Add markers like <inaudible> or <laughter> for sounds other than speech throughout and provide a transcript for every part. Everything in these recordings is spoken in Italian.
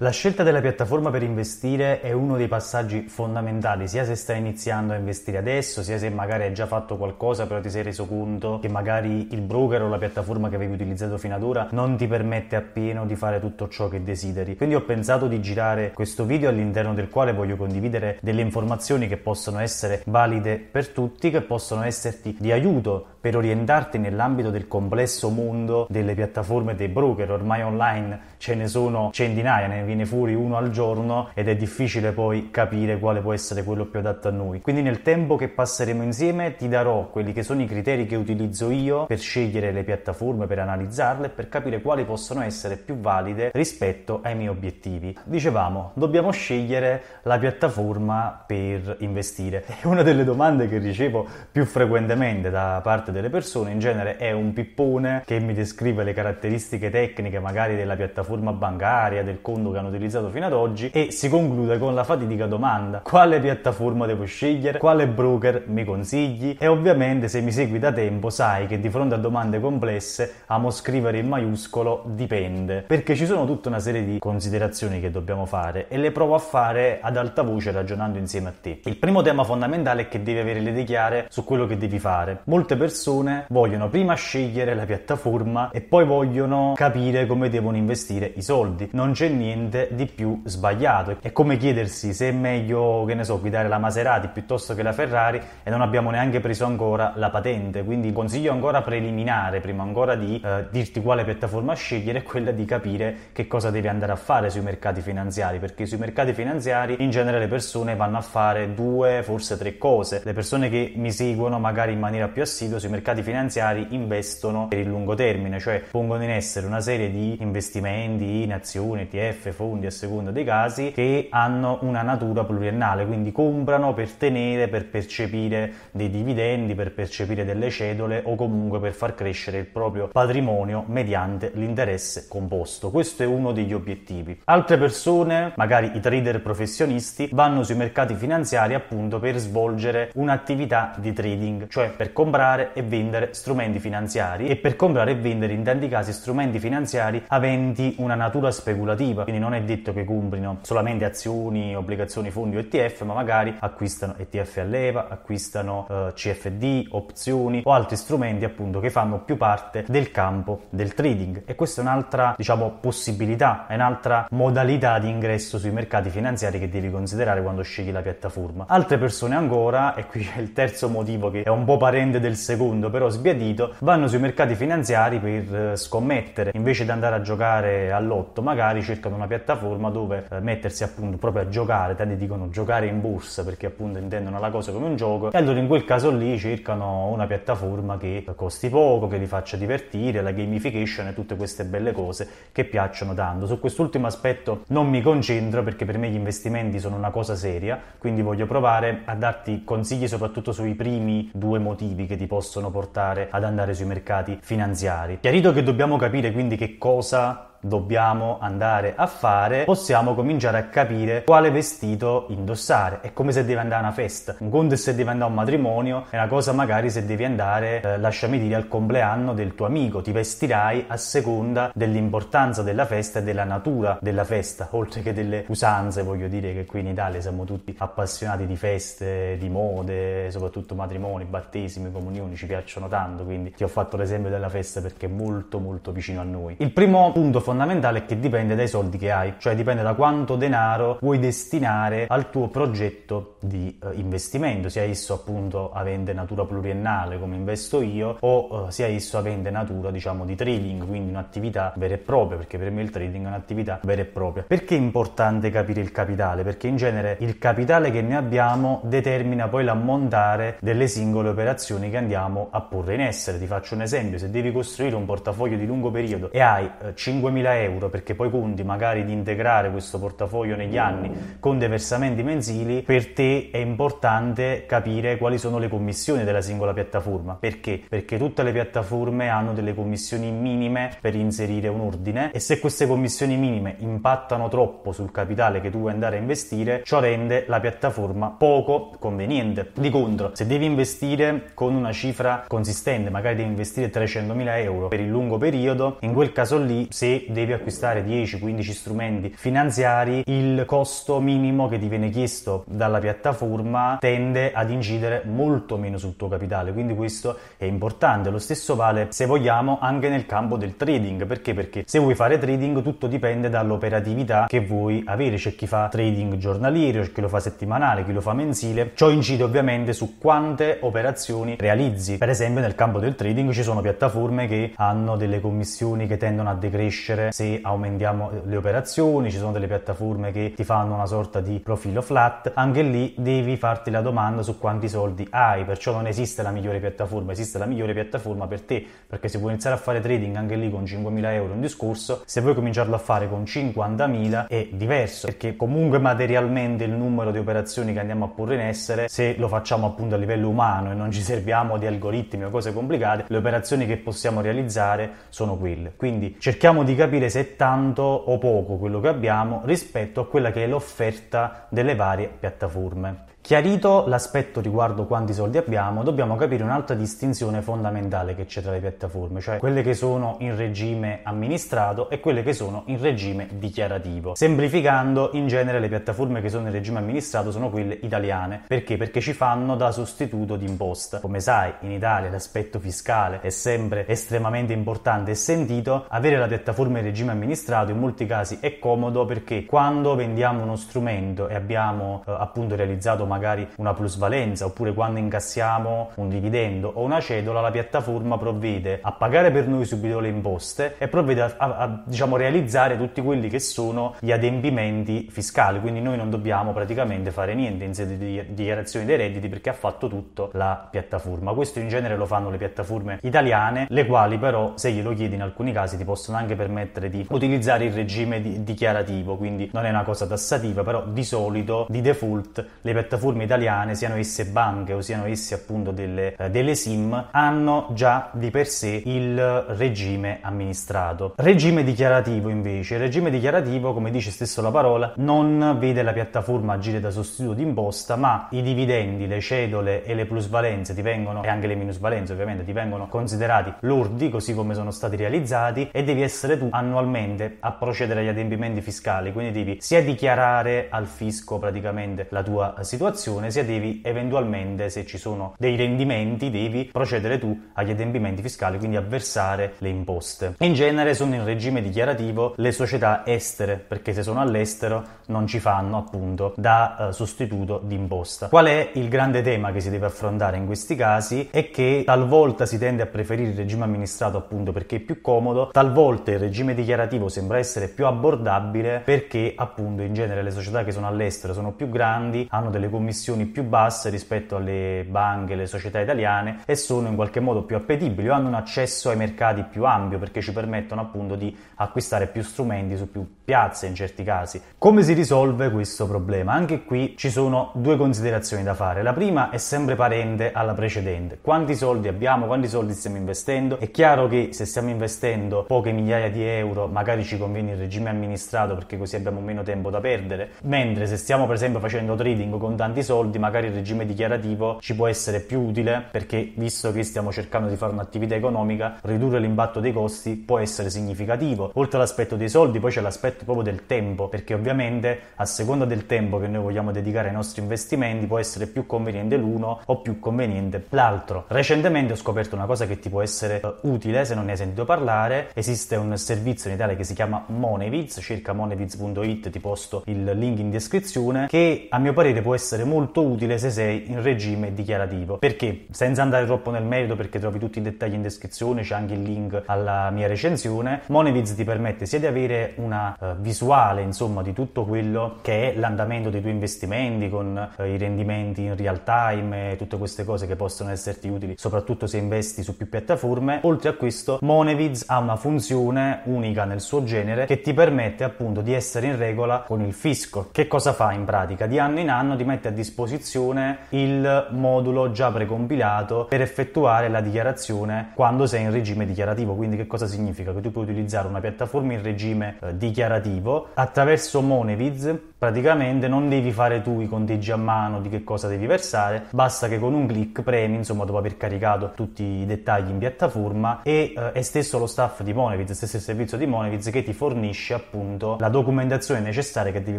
La scelta della piattaforma per investire è uno dei passaggi fondamentali, sia se stai iniziando a investire adesso, sia se magari hai già fatto qualcosa però ti sei reso conto che magari il broker o la piattaforma che avevi utilizzato fino ad ora non ti permette appieno di fare tutto ciò che desideri. Quindi ho pensato di girare questo video all'interno del quale voglio condividere delle informazioni che possono essere valide per tutti, che possono esserti di aiuto per orientarti nell'ambito del complesso mondo delle piattaforme dei broker. Ormai online ce ne sono centinaia, ne viene fuori uno al giorno ed è difficile poi capire quale può essere quello più adatto a noi. Quindi nel tempo che passeremo insieme ti darò quelli che sono i criteri che utilizzo io per scegliere le piattaforme, per analizzarle e per capire quali possono essere più valide rispetto ai miei obiettivi. Dicevamo, dobbiamo scegliere la piattaforma per investire. È una delle domande che ricevo più frequentemente da parte delle persone, in genere è un pippone che mi descrive le caratteristiche tecniche magari della piattaforma bancaria, del conto che hanno utilizzato fino ad oggi e si conclude con la fatidica domanda quale piattaforma devo scegliere, quale broker mi consigli e ovviamente se mi segui da tempo sai che di fronte a domande complesse amo scrivere in maiuscolo dipende perché ci sono tutta una serie di considerazioni che dobbiamo fare e le provo a fare ad alta voce ragionando insieme a te. Il primo tema fondamentale è che devi avere le idee chiare su quello che devi fare. Molte persone vogliono prima scegliere la piattaforma e poi vogliono capire come devono investire i soldi. Non c'è niente di più sbagliato. È come chiedersi se è meglio, che ne so, guidare la Maserati piuttosto che la Ferrari e non abbiamo neanche preso ancora la patente. Quindi consiglio ancora preliminare, prima ancora di eh, dirti quale piattaforma scegliere, <laughs> quella di capire che cosa devi andare a fare sui mercati finanziari, perché sui mercati finanziari in genere le persone vanno a fare due, forse tre cose. Le persone che mi seguono magari in maniera più assidua sui mercati finanziari investono per il lungo termine, cioè pongono in essere una serie di investimenti in azioni, ETF, fondi a seconda dei casi che hanno una natura pluriennale, quindi comprano per tenere, per percepire dei dividendi, per percepire delle cedole o comunque per far crescere il proprio patrimonio mediante l'interesse composto. Questo è uno degli obiettivi. Altre persone, magari i trader professionisti, vanno sui mercati finanziari appunto per svolgere un'attività di trading, cioè per comprare e vendere strumenti finanziari e per comprare e vendere in tanti casi strumenti finanziari aventi una natura speculativa, quindi non è detto che comprino solamente azioni, obbligazioni, fondi o ETF, ma magari acquistano ETF a leva, acquistano eh, CFD, opzioni o altri strumenti appunto che fanno più parte del campo del trading e questa è un'altra diciamo possibilità, è un'altra modalità di ingresso sui mercati finanziari che devi considerare quando scegli la piattaforma. Altre persone ancora, e qui c'è il terzo motivo che è un po' parente del secondo, però sbiadito, vanno sui mercati finanziari per eh, scommettere, invece di andare a giocare all'otto, magari cercano una piattaforma dove eh, mettersi appunto proprio a giocare, tanti dicono giocare in borsa perché appunto intendono la cosa come un gioco, e allora in quel caso lì cercano una piattaforma che costi poco, che li faccia divertire, la gamification e tutte queste belle cose che piacciono tanto. Su quest'ultimo aspetto non mi concentro perché per me gli investimenti sono una cosa seria, quindi voglio provare a darti consigli soprattutto sui primi due motivi che ti possono portare ad andare sui mercati finanziari. Chiarito che dobbiamo capire quindi che cosa dobbiamo andare a fare, possiamo cominciare a capire quale vestito indossare. È come se devi andare a una festa. Un conto è se devi andare a un matrimonio, è una cosa magari se devi andare, eh, lasciami dire, al compleanno del tuo amico. Ti vestirai a seconda dell'importanza della festa e della natura della festa, <laughs> oltre che delle usanze. Voglio dire che qui in Italia siamo tutti appassionati di feste, di mode, soprattutto matrimoni, battesimi, comunioni, ci piacciono tanto. Quindi ti ho fatto l'esempio della festa perché è molto molto vicino a noi. Il primo punto fondamentale è che dipende dai soldi che hai, cioè dipende da quanto denaro vuoi destinare al tuo progetto di eh, investimento, sia esso appunto avente natura pluriennale come investo io o eh, sia esso avente natura diciamo di trading, quindi un'attività vera e propria, perché per me il trading è un'attività vera e propria. Perché è importante capire il capitale? Perché in genere il capitale che ne abbiamo determina poi l'ammontare delle singole operazioni che andiamo a porre in essere. Ti faccio un esempio, se devi costruire un portafoglio di lungo periodo e hai eh, 5.000 4.000 euro, perché poi conti magari di integrare questo portafoglio negli anni con dei versamenti mensili, per te è importante capire quali sono le commissioni della singola piattaforma. Perché? Perché tutte le piattaforme hanno delle commissioni minime per inserire un ordine e se queste commissioni minime impattano troppo sul capitale che tu vuoi andare a investire, ciò rende la piattaforma poco conveniente. Di contro, se devi investire con una cifra consistente, magari devi investire 300.000 euro per il lungo periodo, in quel caso lì, se devi acquistare 10-15 strumenti finanziari, il costo minimo che ti viene chiesto dalla piattaforma tende ad incidere molto meno sul tuo capitale, quindi questo è importante. Lo stesso vale se vogliamo anche nel campo del trading, perché? Perché se vuoi fare trading tutto dipende dall'operatività che vuoi avere, c'è chi fa trading giornaliero, c'è chi lo fa settimanale, chi lo fa mensile, ciò incide ovviamente su quante operazioni realizzi. Per esempio nel campo del trading ci sono piattaforme che hanno delle commissioni che tendono a decrescere se aumentiamo le operazioni, ci sono delle piattaforme che ti fanno una sorta di profilo flat, anche lì devi farti la domanda su quanti soldi hai, perciò non esiste la migliore piattaforma, esiste la migliore piattaforma per te, perché se vuoi iniziare a fare trading anche lì con 5.000 euro un discorso, se vuoi cominciarlo a fare con 50.000 è diverso, perché comunque materialmente il numero di operazioni che andiamo a porre in essere, se lo facciamo appunto a livello umano e non ci serviamo di algoritmi o cose complicate, le operazioni che possiamo realizzare sono quelle. Quindi cerchiamo di capire se è tanto o poco quello che abbiamo rispetto a quella che è l'offerta delle varie piattaforme. Chiarito l'aspetto riguardo quanti soldi abbiamo, dobbiamo capire un'altra distinzione fondamentale che c'è tra le piattaforme, cioè quelle che sono in regime amministrato e quelle che sono in regime dichiarativo. Semplificando, in genere le piattaforme che sono in regime amministrato sono quelle italiane. Perché? Perché ci fanno da sostituto d'imposta. Come sai, in Italia l'aspetto fiscale è sempre estremamente importante e sentito. Avere la piattaforma in regime amministrato in molti casi è comodo perché quando vendiamo uno strumento e abbiamo eh, appunto realizzato magari magari una plusvalenza oppure quando incassiamo un dividendo o una cedola la piattaforma provvede a pagare per noi subito le imposte e provvede a, a, a diciamo, realizzare tutti quelli che sono gli adempimenti fiscali. Quindi noi non dobbiamo praticamente fare niente in sede di dichiarazione dei redditi perché ha fatto tutto la piattaforma. Questo in genere lo fanno le piattaforme italiane le quali però se glielo chiedi in alcuni casi ti possono anche permettere di utilizzare il regime di, dichiarativo. Quindi non è una cosa tassativa però di solito di default le piattaforme piattaforme italiane, siano esse banche o siano esse appunto delle, eh, delle SIM, hanno già di per sé il regime amministrato. Regime dichiarativo invece, il regime dichiarativo, come dice stesso la parola, non vede la piattaforma agire da sostituto d'imposta, ma i dividendi, le cedole e le plusvalenze ti vengono, e anche le minusvalenze ovviamente, ti vengono considerati lordi, così come sono stati realizzati, e devi essere tu annualmente a procedere agli adempimenti fiscali, quindi devi sia dichiarare al fisco praticamente la tua situazione, situazione sia devi eventualmente, se ci sono dei rendimenti, devi procedere tu agli adempimenti fiscali, quindi a versare le imposte. In genere sono in regime dichiarativo le società estere, perché se sono all'estero non ci fanno appunto da uh, sostituto d'imposta. Qual è il grande tema che si deve affrontare in questi casi? È che talvolta si tende a preferire il regime amministrato appunto perché è più comodo, talvolta il regime dichiarativo sembra essere più abbordabile perché appunto in genere le società che sono all'estero sono più grandi, hanno delle commissioni più basse rispetto alle banche, le società italiane e sono in qualche modo più appetibili o hanno un accesso ai mercati più ampio perché ci permettono appunto di acquistare più strumenti su più piazze in certi casi. Come si risolve questo problema? Anche qui ci sono due considerazioni da fare. La prima è sempre parente alla precedente. Quanti soldi abbiamo? Quanti soldi stiamo investendo? È chiaro che se stiamo investendo poche migliaia di euro, magari ci conviene il regime amministrato perché così abbiamo meno tempo da perdere, mentre se stiamo per esempio facendo trading con tanti soldi, magari il regime dichiarativo ci può essere più utile perché visto che stiamo cercando di fare un'attività economica, ridurre l'impatto dei costi può essere significativo. Oltre all'aspetto dei soldi, poi c'è l'aspetto proprio del tempo, perché ovviamente a seconda del tempo che noi vogliamo dedicare ai nostri investimenti può essere più conveniente l'uno o più conveniente l'altro. Recentemente ho scoperto una cosa che ti può essere uh, utile se non ne hai sentito parlare, esiste un servizio in Italia che si chiama Moneviz, circa moneviz.it, ti posto il link in descrizione, che a mio parere può essere molto utile se sei in regime dichiarativo. Perché? Senza andare troppo nel merito perché trovi tutti i dettagli in descrizione, c'è anche il link alla mia recensione, Moneviz ti permette sia di avere una uh, visuale insomma di tutto quello che è l'andamento dei tuoi investimenti con eh, i rendimenti in real time e tutte queste cose che possono esserti utili soprattutto se investi su più piattaforme oltre a questo Moneviz ha una funzione unica nel suo genere che ti permette appunto di essere in regola con il fisco che cosa fa in pratica di anno in anno ti mette a disposizione il modulo già precompilato per effettuare la dichiarazione quando sei in regime dichiarativo. Quindi che cosa significa? Che tu puoi utilizzare una piattaforma in regime eh, dichiarativo. Attraverso Moneviz praticamente non devi fare tu i conteggi a mano di che cosa devi versare, basta che con un clic premi, insomma, dopo aver caricato tutti i dettagli in piattaforma e eh, è stesso lo staff di Moneviz, stesso il servizio di Moneviz che ti fornisce appunto la documentazione necessaria che devi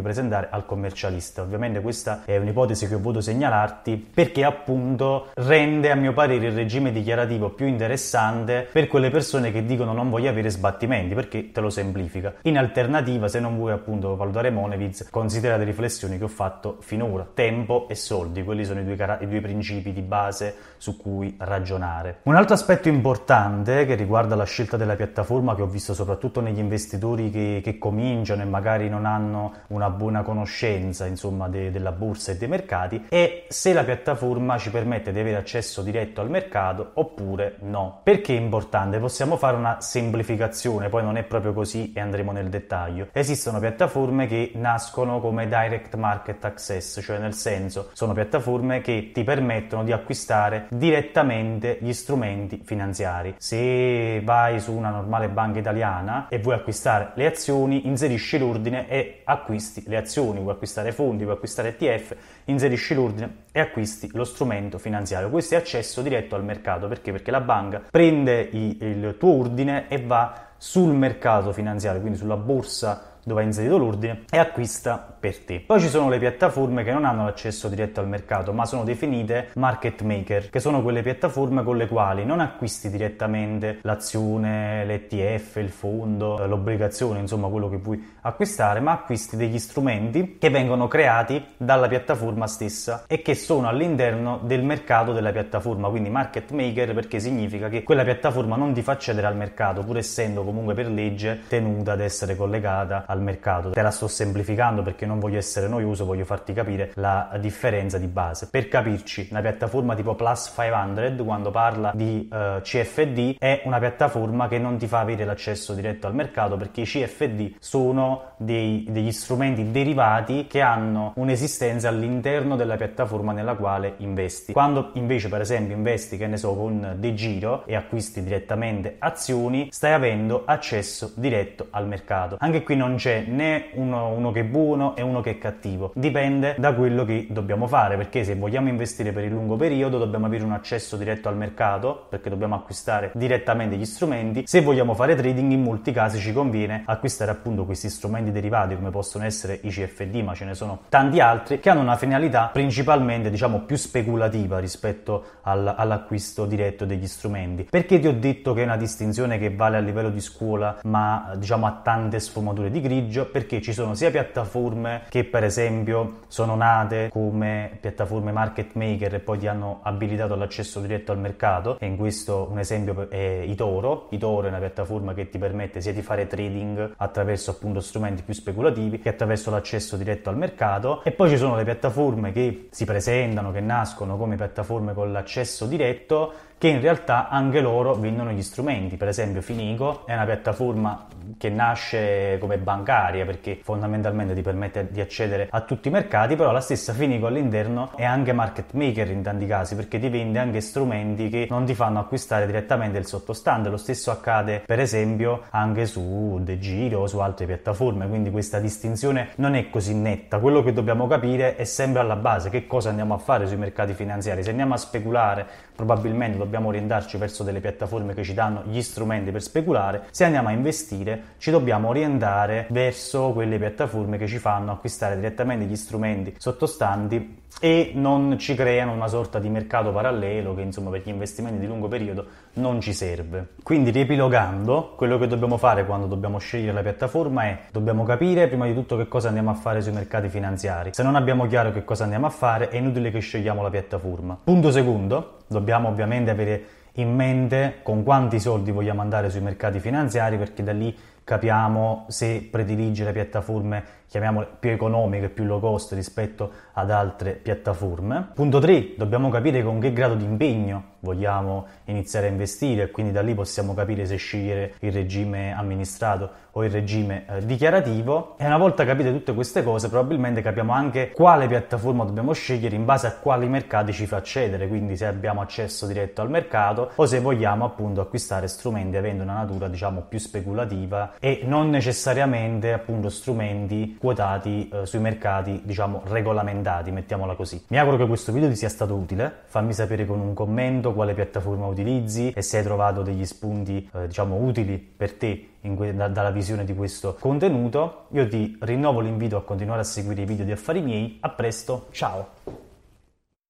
presentare al commercialista. Ovviamente questa è un'ipotesi che ho voluto segnalarti perché appunto rende a mio parere il regime dichiarativo più interessante per quelle persone che dicono non voglio avere sbattimenti perché te lo semplifica. In alternativa, se non vuoi appunto valutare Moneviz, considera le riflessioni che ho fatto finora. Tempo e soldi, quelli sono i due, car- i due principi di base su cui ragionare. Un altro aspetto importante che riguarda la scelta della piattaforma che ho visto soprattutto negli investitori che, che cominciano e magari non hanno una buona conoscenza insomma de- della borsa e dei mercati è se la piattaforma ci permette di avere accesso diretto al mercato oppure no. Perché è importante? Possiamo fare una semplificazione, poi non è proprio così e andremo nel dettaglio. Esistono piattaforme che nascono come direct market access, cioè nel senso sono piattaforme che ti permettono di acquistare direttamente gli strumenti finanziari. Se vai su una normale banca italiana e vuoi acquistare le azioni, inserisci l'ordine e acquisti le azioni, vuoi acquistare fondi, vuoi acquistare ETF, inserisci l'ordine e acquisti lo strumento finanziario. Questo è accesso diretto al mercato perché? Perché la banca prende il tuo ordine e va sul mercato finanziario, quindi sulla borsa dove hai inserito l'ordine e acquista per te. Poi ci sono le piattaforme che non hanno l'accesso diretto al mercato, ma sono definite market maker, che sono quelle piattaforme con le quali non acquisti direttamente l'azione, l'ETF, il fondo, l'obbligazione, insomma quello che vuoi acquistare, ma acquisti degli strumenti che vengono creati dalla piattaforma stessa e che sono all'interno del mercato della piattaforma, quindi market maker perché significa che quella piattaforma non ti fa accedere al mercato, pur essendo comunque per legge tenuta ad essere collegata al mercato. Te la sto semplificando perché non voglio essere noioso, voglio farti capire la differenza di base. Per capirci, una piattaforma tipo Plus 500, quando parla di uh, CFD, è una piattaforma che non ti fa avere l'accesso diretto al mercato perché i CFD sono dei, degli strumenti derivati che hanno un'esistenza all'interno della piattaforma nella quale investi. Quando invece, per esempio, investi, che ne so, con De Giro e acquisti direttamente azioni, stai avendo accesso diretto al mercato. Anche qui non c'è né uno, uno, che è buono e uno che è cattivo, dipende da quello che dobbiamo fare, perché se vogliamo investire per il lungo periodo dobbiamo avere un accesso diretto al mercato, perché dobbiamo acquistare direttamente gli strumenti, se vogliamo fare trading in molti casi ci conviene acquistare appunto questi strumenti derivati come possono essere i CFD, ma ce ne sono tanti altri, che hanno una finalità principalmente diciamo più speculativa rispetto al, all'acquisto diretto degli strumenti. Perché ti ho detto che è una distinzione che vale a livello di scuola, ma diciamo ha tante sfumature di grigio perché ci sono sia piattaforme che per esempio sono nate come piattaforme market maker e poi ti hanno abilitato l'accesso diretto al mercato e in questo un esempio è Itoro. Itoro è una piattaforma che ti permette sia di fare trading attraverso appunto strumenti più speculativi che attraverso l'accesso diretto al mercato e poi ci sono le piattaforme che si presentano, che nascono come piattaforme con l'accesso diretto che in realtà anche loro vendono gli strumenti. Per esempio Finico è una piattaforma che nasce come bancaria perché fondamentalmente ti permette di accedere a tutti i mercati, però la stessa Finico all'interno è anche market maker in tanti casi perché ti vende anche strumenti che non ti fanno acquistare direttamente il sottostante. Lo stesso accade per esempio anche su De Giro o su altre piattaforme, quindi questa distinzione non è così netta. Quello che dobbiamo capire è sempre alla base che cosa andiamo a fare sui mercati finanziari. Se andiamo a speculare probabilmente dobbiamo orientarci verso delle piattaforme che ci danno gli strumenti per speculare, se andiamo a investire ci dobbiamo orientare verso quelle piattaforme che ci fanno acquistare direttamente gli strumenti sottostanti e non ci creano una sorta di mercato parallelo che insomma per gli investimenti di lungo periodo non ci serve. Quindi riepilogando, quello che dobbiamo fare quando dobbiamo scegliere la piattaforma è dobbiamo capire prima di tutto che cosa andiamo a fare sui mercati finanziari. Se non abbiamo chiaro che cosa andiamo a fare è inutile che scegliamo la piattaforma. Punto secondo, dobbiamo ovviamente avere in mente con quanti soldi vogliamo andare sui mercati finanziari perché da lì capiamo se prediligere piattaforme chiamiamole più economiche, più low cost rispetto ad altre piattaforme. Punto 3, dobbiamo capire con che grado di impegno vogliamo iniziare a investire e quindi da lì possiamo capire se scegliere il regime amministrato o il regime eh, dichiarativo e una volta capite tutte queste cose probabilmente capiamo anche quale piattaforma dobbiamo scegliere in base a quali mercati ci fa accedere, quindi se abbiamo accesso diretto al mercato o se vogliamo appunto acquistare strumenti avendo una natura diciamo più speculativa e non necessariamente appunto strumenti quotati eh, sui mercati, diciamo, regolamentati, mettiamola così. Mi auguro che questo video ti sia stato utile, fammi sapere con un commento quale piattaforma utilizzi e se hai trovato degli spunti, eh, diciamo, utili per te que- da- dalla visione di questo contenuto. Io ti rinnovo l'invito a continuare a seguire i video di affari miei. A presto, ciao!